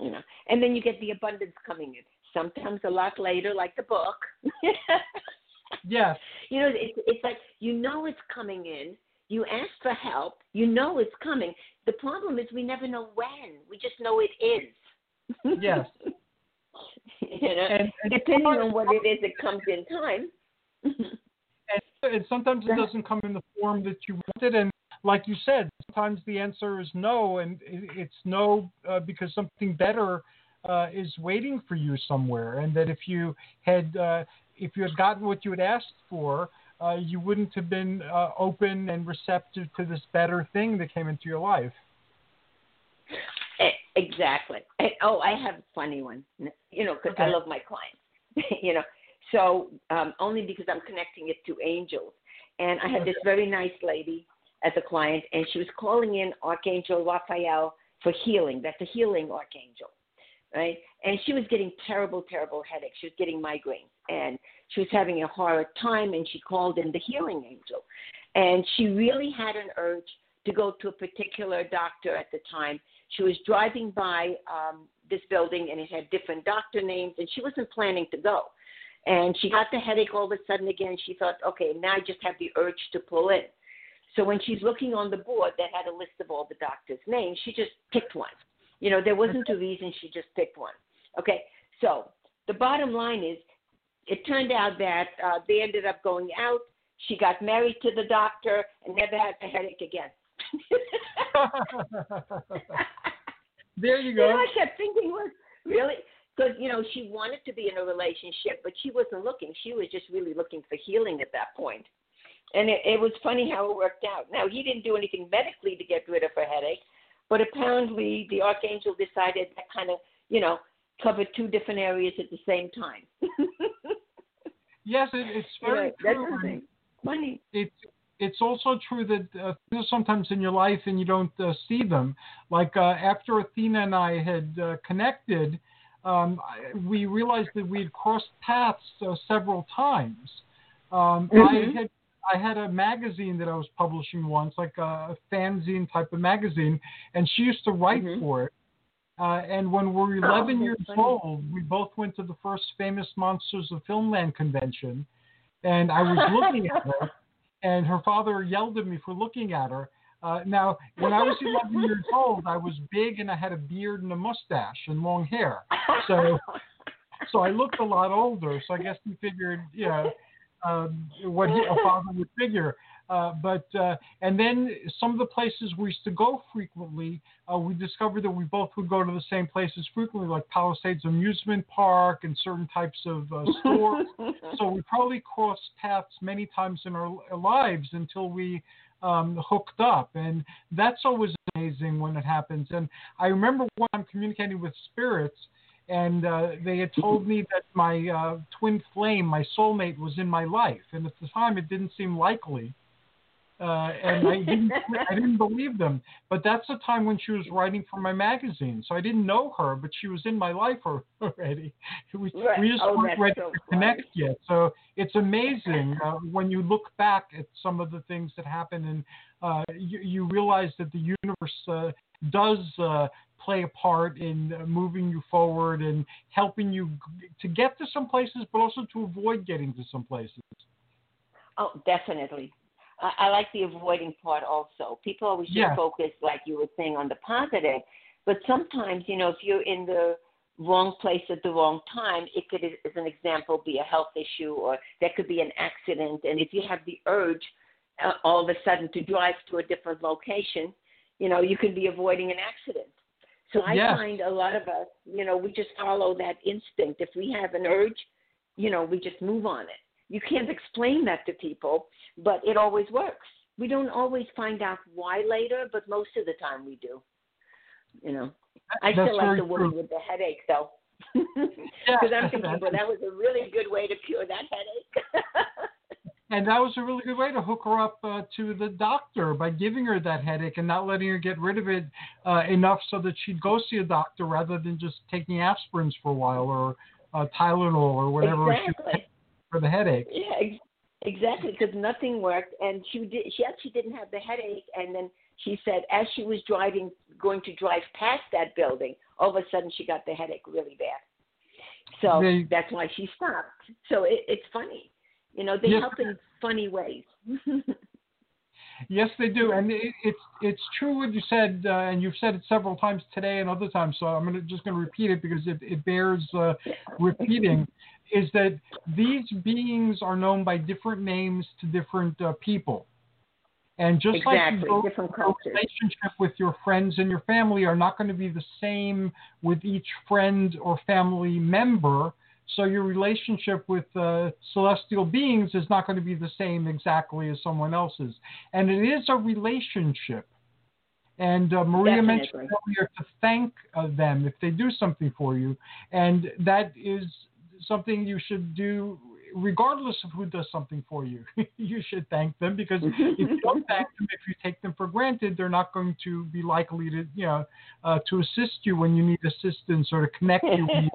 You know. And then you get the abundance coming in. Sometimes a lot later, like the book. Yes. You know, it's it's like you know it's coming in. You ask for help. You know it's coming. The problem is we never know when. We just know it is. Yes. you know, And, and depending on what it is, it comes in time. and, and sometimes it doesn't come in the form that you wanted. And like you said, sometimes the answer is no, and it's no uh, because something better uh, is waiting for you somewhere. And that if you had uh, if you had gotten what you had asked for, uh, you wouldn't have been uh, open and receptive to this better thing that came into your life. Exactly. Oh, I have a funny one. You know, because I love my clients. you know, so um, only because I'm connecting it to angels. And I had this very nice lady as a client, and she was calling in Archangel Raphael for healing. That's a healing archangel, right? And she was getting terrible, terrible headaches. She was getting migraines, and she was having a hard time. And she called in the healing angel, and she really had an urge to go to a particular doctor at the time. She was driving by um, this building, and it had different doctor names, and she wasn't planning to go. And she got the headache all of a sudden again. She thought, okay, now I just have the urge to pull in. So when she's looking on the board that had a list of all the doctors' names, she just picked one. You know, there wasn't a reason, she just picked one. Okay, so the bottom line is it turned out that uh, they ended up going out. She got married to the doctor and never had a headache again. there you You know, go. I kept thinking was really because you know she wanted to be in a relationship, but she wasn't looking. She was just really looking for healing at that point. And it, it was funny how it worked out. Now he didn't do anything medically to get rid of her headache, but apparently the archangel decided that kind of you know covered two different areas at the same time. Yes, it, it's You know, very true. funny. it's it's also true that uh, things are sometimes in your life and you don't uh, see them. Like uh, after Athena and I had uh, connected, um, I- we realized that we had crossed paths uh, several times. Um, Mhm. I had I had a magazine that I was publishing once, like a fanzine type of magazine, and she used to write Mhm. for it. Uh, and when we were Oh, 11 that's years funny. old, we both went to the first famous Monsters of Filmland convention, and I was looking at her, and her father yelled at me for looking at her. Uh, now, when I was 11 years old, I was big and I had a beard and a mustache and long hair, So- so I looked a lot older. So I guess he figured, you know, um, what he, a father would figure. Uh, but uh, and then some of the places we used to go frequently, uh, we discovered that we both would go to the same places frequently, like Palisades Amusement Park and certain types of uh, stores. so we probably crossed paths many times in our lives until we um, hooked up, and that's always amazing when it happens. And I remember when I'm communicating with spirits, and uh, they had told me that my uh, twin flame, my soulmate, was in my life, and at the time it didn't seem likely. Uh, and I didn't, I didn't believe them. But that's the time when she was writing for my magazine, so I didn't know her, but she was in my life already. We, Right. we just Oh, weren't ready so to funny. connect yet. So it's amazing uh, when you look back at some of the things that happen, and uh, you, you realize that the universe uh, does uh, play a part in uh, moving you forward and helping you to get to some places, but also to avoid getting to some places. Oh, definitely. I, I like the avoiding part also. People always just Yeah. focus, like you were saying, on the positive. But sometimes, you know, if you're in the wrong place at the wrong time, it could, as an example, be a health issue or there could be an accident. And if you have the urge uh, all of a sudden to drive to a different location, you know, you could be avoiding an accident. So I Yes. find a lot of us, you know, we just follow that instinct. If we have an urge, you know, we just move on it. You can't explain that to people, but it always works. We don't always find out why later, but most of the time we do. You know, I That's still like the woman with the headache though, because I'm thinking, well, that was a really good way to cure that headache. And that was a really good way to hook her up uh, to the doctor by giving her that headache and not letting her get rid of it uh, enough so that she'd go see a doctor rather than just taking aspirins for a while or uh, Tylenol or whatever exactly. for the headache. Yeah, ex- exactly. Because nothing worked, and she did. She actually didn't have the headache, and then she said, as she was driving, going to drive past that building, all of a sudden she got the headache really bad. So They- that's why she stopped. So it, it's funny, you know. They Yes. help in funny ways. Yes, they do, and it, it's it's true what you said, uh, and you've said it several times today and other times. So I'm gonna, just going to repeat it because it, it bears uh, repeating. Is that these beings are known by different names to different uh, people, and just like exactly. your, Different your relationship with your friends and your family are not going to be the same with each friend or family member. So your relationship with uh, celestial beings is not going to be the same exactly as someone else's, and it is a relationship. And uh, Maria mentioned Definitely. earlier to thank uh, them if they do something for you, and that is something you should do regardless of who does something for you. you should thank them because if you don't thank them, if you take them for granted, they're not going to be likely to, you know, uh, to assist you when you need assistance or to connect you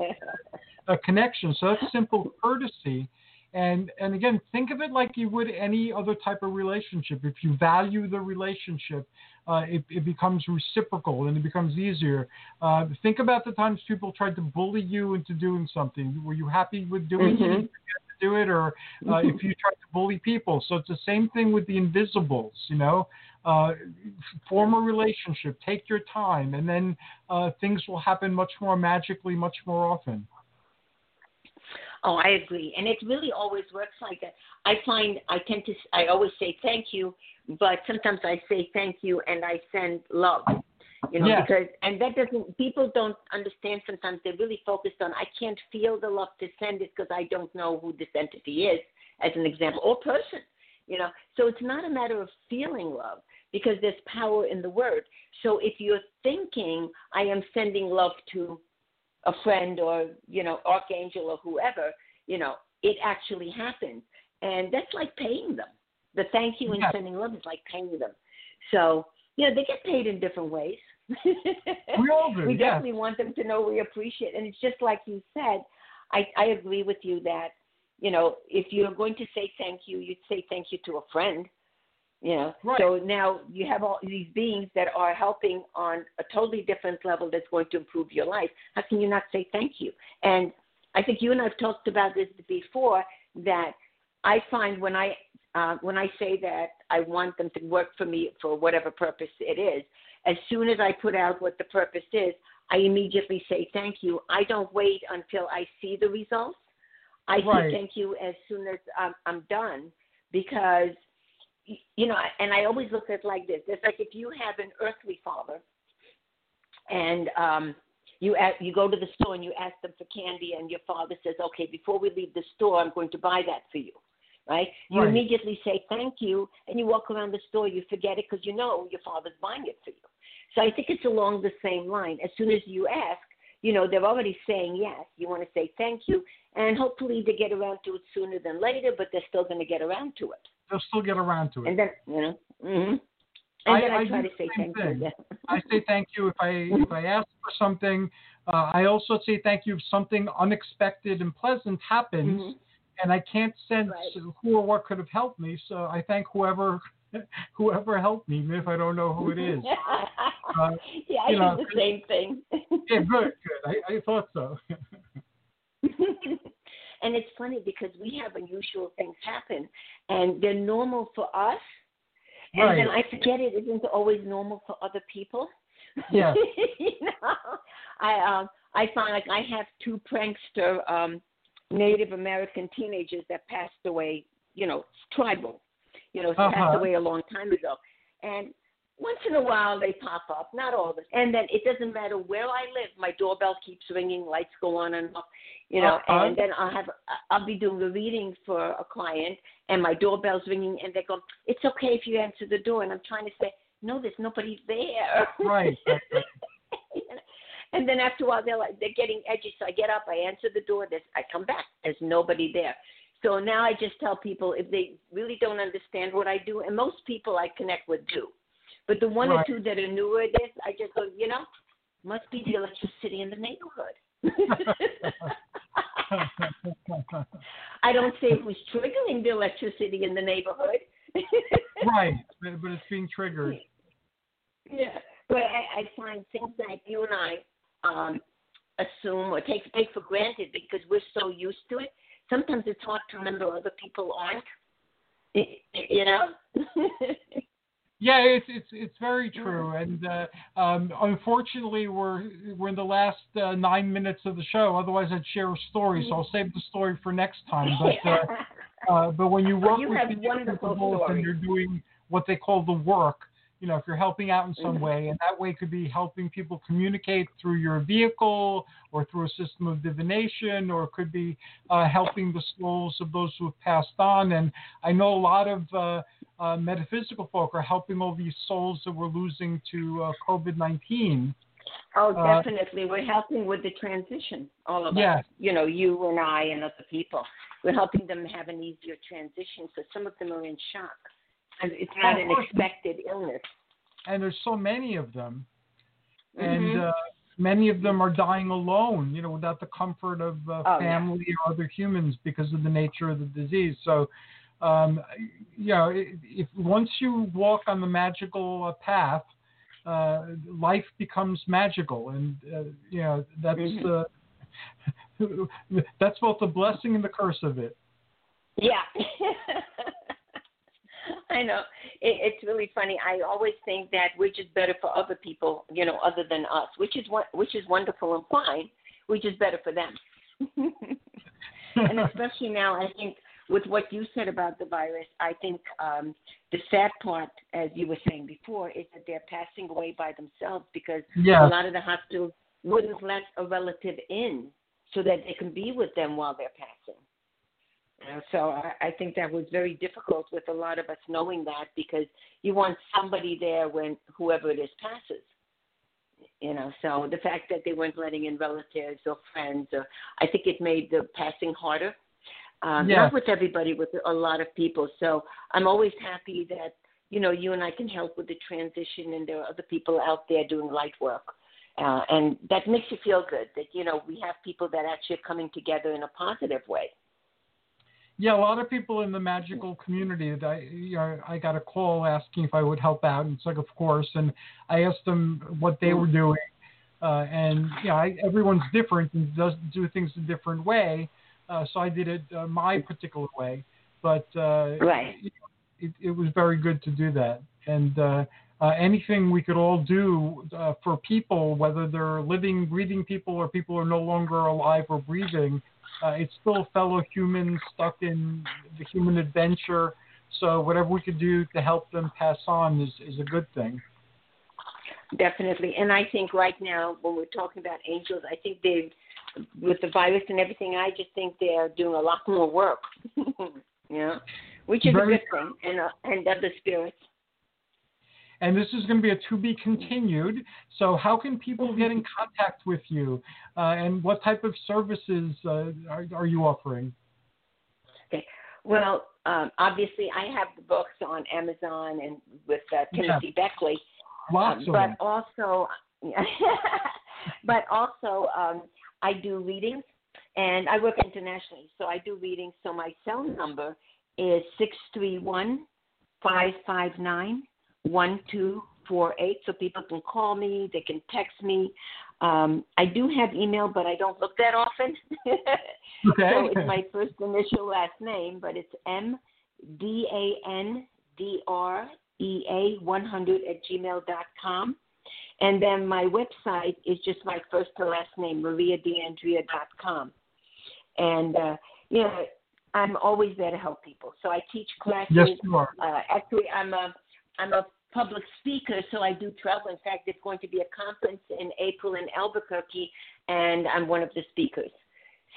a connection. So that's simple courtesy. And and again, think of it like you would any other type of relationship. If you value the relationship, uh, it, it becomes reciprocal and it becomes easier. Uh, think about the times people tried to bully you into doing something. Were you happy with doing it? Mhm. Get to do it, or uh, if you tried to bully people? So it's the same thing with the invisibles. You know, uh, form a relationship, take your time, and then uh, things will happen much more magically, much more often. Oh, I agree, and it really always works like that. I find I tend to I always say thank you, but sometimes I say thank you and I send love. You know, Yeah. because and that doesn't people don't understand sometimes they're really focused on I can't feel the love to send it because I don't know who this entity is, as an example, or person. You know, so it's not a matter of feeling love because there's power in the word. So if you're thinking I am sending love to a friend or you know archangel or whoever you know it actually happens. And that's like paying them. The thank you and Yeah. sending love is like paying them. So you know they get paid in different ways. We all do, we yeah. definitely want them to know we appreciate and it's just like you said i i agree with you that you know if you're going to say thank you you'd say thank you to a friend you know Right. so now you have all these beings that are helping on a totally different level that's going to improve your life. How can you not say thank you? And i think you and i've talked about this before that i find when i uh, when i say that i want them to work for me for whatever purpose it is as soon as i put out what the purpose is i immediately say thank you. I don't wait until i see the results. I Right. say thank you as soon as I'm, I'm done because you know, and I always look at it like this. It's like if you have an earthly father, and um, you a you go to the store and you ask them for candy, and your father says, "Okay, before we leave the store, I'm going to buy that for you." Right? You Right. immediately say thank you, and you walk around the store. You forget it because you know your father's buying it for you. So I think it's along the same line. As soon as you ask, you know, they're already saying yes. You want to say thank you, and hopefully they get around to it sooner than later, but they're still going to get around to it. They'll still get around to it. And then, you know, hmm and I- then I, I try to say thank you. thing. Yeah. I say thank you if I if I ask for something. Uh, I also say thank you if something unexpected and pleasant happens, Mhm. and I can't sense Right. who or what could have helped me. So I thank whoever whoever helped me, even if I don't know who it is. Uh, yeah, I do know, the same thing. yeah, good, good. I, I thought so. And it's funny because we have unusual things happen, and they're normal for us, and Right. then I forget it isn't always normal for other people. Yeah. you know, I um I find like I have two prankster um Native American teenagers that passed away. You know, tribal. You know, Uh-huh. passed away a long time ago, and once in a while they pop up, not all the and then it doesn't matter where I live, my doorbell keeps ringing, lights go on and off, you know, Uh-huh. and then I'll have I'll be doing a reading for a client and my doorbell's ringing and they go, It's okay if you answer the door and I'm trying to say, No, there's nobody there. Right. and then after a while they're like they're getting edgy, so I get up, I answer the door, there's I come back, there's nobody there. So now I just tell people if they really don't understand what I do, and most people I connect with do. But the one Right. or two that are newer at this, I just go, you know, must be the electricity in the neighborhood. I don't say who's triggering the electricity in the neighborhood. right. But it's being triggered. Yeah, but I, I find things that you and I um, assume or take take for granted because we're so used to it. Sometimes it's hard to remember other people aren't. You know. Yeah, it's it's it's very true, and uh, um, unfortunately, we're we're in the last uh, nine minutes of the show. Otherwise, I'd share a story, so I'll save the story for next time. But uh, uh, but when you work You with have senior wonderful principals and you're doing what they call the work, you know, if you're helping out in some Mhm. way, and that way could be helping people communicate through your vehicle or through a system of divination, or it could be uh, helping the souls of those who have passed on. And I know a lot of uh, uh, metaphysical folk are helping all these souls that we're losing to uh, COVID 19. Oh, Uh, definitely. We're helping with the transition, all of Yes. us. You know, you and I and other people. We're helping them have an easier transition. So some of them are in shock. And it's not an expected illness. And there's so many of them. Mhm. And uh, many of them are dying alone, you know, without the comfort of uh, Oh, yeah. family or other humans because of the nature of the disease. So, um, you know, if, once you walk on the magical uh, path, uh, life becomes magical, and uh, you know that's Mhm. uh, that's both the blessing and the curse of it. Yeah. I know. It, it's really funny. I always think that we're just better for other people, you know, other than us, which is which is wonderful and fine. We're just better for them. and especially now, I think with what you said about the virus, I think um, the sad part, as you were saying before, is that they're passing away by themselves because Yes. a lot of the hospitals wouldn't let a relative in so that they can be with them while they're passing. So I, I think that was very difficult with a lot of us knowing that because you want somebody there when whoever it is passes. You know, so the fact that they weren't letting in relatives or friends, or I think it made the passing harder. Um, Yes. Not with everybody, with a lot of people. So I'm always happy that you know you and I can help with the transition, and there are other people out there doing light work. Uh, and that makes you feel good that you know we have people that actually are coming together in a positive way. Yeah, a lot of people in the magical community that I, you know, I got a call asking if I would help out, and it's like, of course. And I asked them what they were doing, uh, and know, I, everyone's different and does do things a different way. Uh, so I did it uh, my particular way, but uh, Right. it, it was very good to do that. And uh, uh, anything we could all do uh, for people, whether they're living, breathing people or people who are no longer alive or breathing, uh, it's still fellow humans stuck in the human adventure. So whatever we could do to help them pass on is, is a good thing. Definitely. And I think right now, when we're talking about angels, I think they, with the virus and everything, I just think they're doing a lot more work. yeah. which is Very a good thing, and uh, and other spirits. And this is going to be a to be continued. So how can people get in contact with you, uh, and what type of services uh, are, are you offering? Okay. Well, um, obviously, I have the books on Amazon and with uh, Timothy Beckley. Lots Um, of but them. also, but also, um, I do readings, and I work internationally, so I do readings. So my cell number is six three one five five nine one two four eight. So people can call me, they can text me. Um, I do have email, but I don't look that often. Okay. So it's my first initial last name, but it's M D A N D R E A 100 at gmail dot com. And then my website is just my first to last name, mariadeandrea.com. And, uh, you know, I'm always there to help people. So I teach classes. Yes, you are. Uh, actually, I'm a, I'm a public speaker, so I do travel. In fact, there's going to be a conference in April in Albuquerque, and I'm one of the speakers.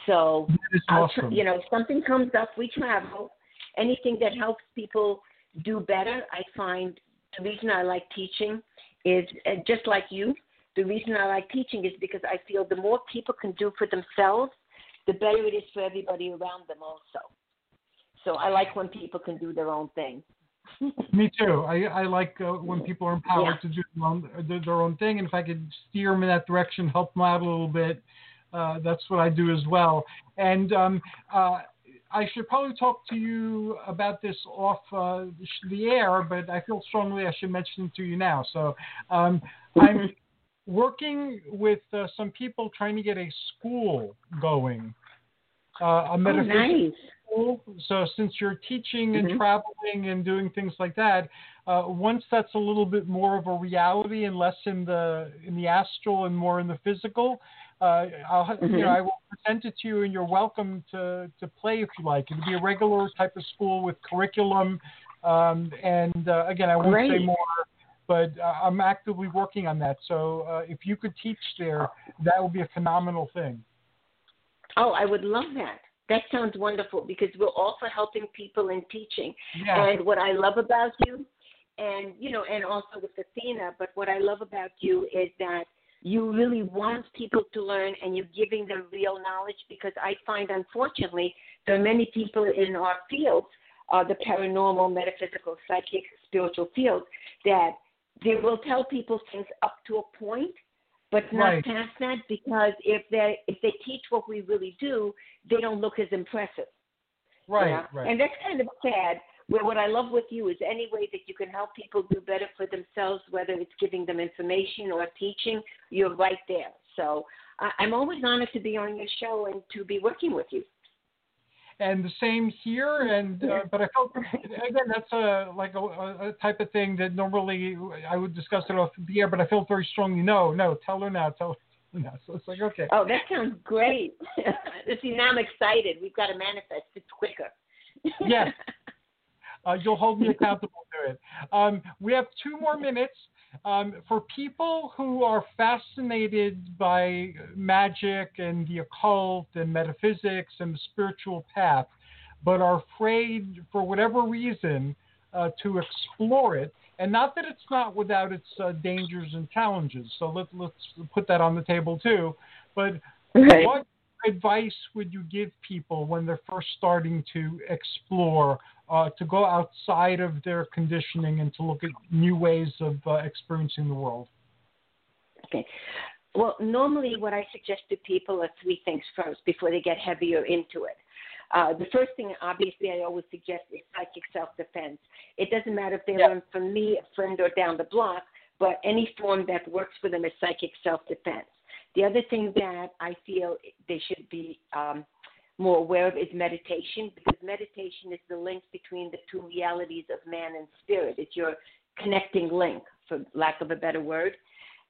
So, awesome. you know, if something comes up, we travel. Anything that helps people do better, I find the reason I like teaching is uh, just like you. The reason I like teaching is because I feel the more people can do for themselves, the better it is for everybody around them also. So I like when people can do their own thing. Me too. I, I like uh, when people are empowered Yeah. to do their own, their own thing, and if I could steer them in that direction, help them out a little bit, uh, that's what I do as well. And um, uh, I should probably talk to you about this off uh, the air, but I feel strongly I should mention it to you now. So um, I'm working with uh, some people trying to get a school going, uh, a Oh, metaphysical nice. So since you're teaching and Mhm. traveling and doing things like that, uh, once that's a little bit more of a reality and less in the in the astral and more in the physical, uh, I'll ha- you know I will present it to you and you're welcome to to play if you like. It'll be a regular type of school with curriculum, um, and uh, again I won't say more. But uh, I'm actively working on that. So uh, if you could teach there, that would be a phenomenal thing. Oh, I would love that. That sounds wonderful because we're also helping people in teaching. Yeah. And what I love about you, and you know, and also with Athena, but what I love about you is that you really want people to learn and you're giving them real knowledge because I find unfortunately there are many people in our fields, uh, the paranormal, metaphysical, psychic, spiritual field, that they will tell people things up to a point, but not Right. past that because if they if they teach what we really do, they don't look as impressive. right. Yeah. Right. And that's kind of sad. Where what I love with you is any way that you can help people do better for themselves, whether it's giving them information or teaching, you're right there. So I I'm always honored to be on your show and to be working with you. And the same here. And uh, but I felt again that's a like a, a type of thing that normally I would discuss it off the air, but I felt very strongly no, no, tell her now, tell her now. So it's like okay, Oh, that sounds great. See, now I'm excited. We've got to manifest it quicker. Yes. uh, you'll hold me accountable to it. Um, we have two more minutes. Um, for people who are fascinated by magic and the occult and metaphysics and the spiritual path, but are afraid for whatever reason uh, to explore it, and not that it's not without its uh, dangers and challenges. So let, let's put that on the table too. But Right. what advice would you give people when they're first starting to explore, uh, to go outside of their conditioning and to look at new ways of uh, experiencing the world? Okay. Well, normally what I suggest to people are three things first before they get heavier into it. Uh, the first thing, obviously, I always suggest is psychic self-defense. It doesn't matter if they Yeah. learn from me, a friend, or down the block, but any form that works for them is psychic self-defense. The other thing that I feel they should be um, more aware of is meditation, because meditation is the link between the two realities of man and spirit. It's your connecting link, for lack of a better word.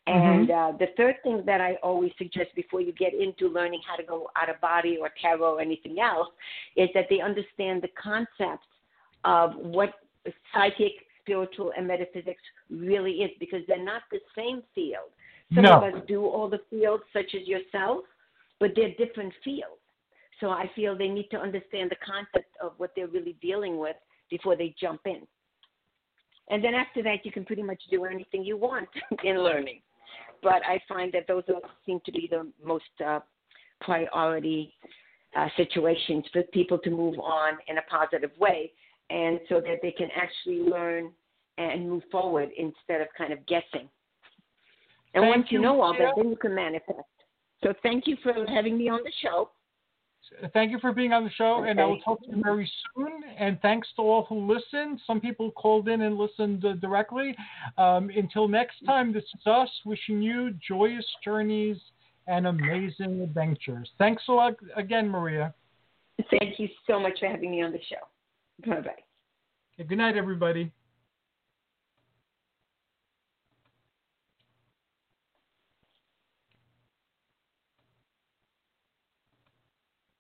And uh, the third thing that I always suggest before you get into learning how to go out of body or tarot or anything else is that they understand the concept of what psychic, spiritual, and metaphysics really is because they're not the same field. Some No. of us do all the fields, such as yourself, but they're different fields. So I feel they need to understand the concept of what they're really dealing with before they jump in. And then after that, you can pretty much do anything you want in learning. But I find that those seem to be the most uh, priority uh, situations for people to move on in a positive way, and so that they can actually learn and move forward instead of kind of guessing. And Thank once you know all that, then you can manifest. So thank you for having me on the show. Thank you for being on the show, and I will talk to you very soon. And thanks to all who listened. Some people called in and listened uh, directly. Um, until next time, this is us wishing you joyous journeys and amazing adventures. Thanks a lot again, Maria. Thank you so much for having me on the show. Bye bye. good night, everybody.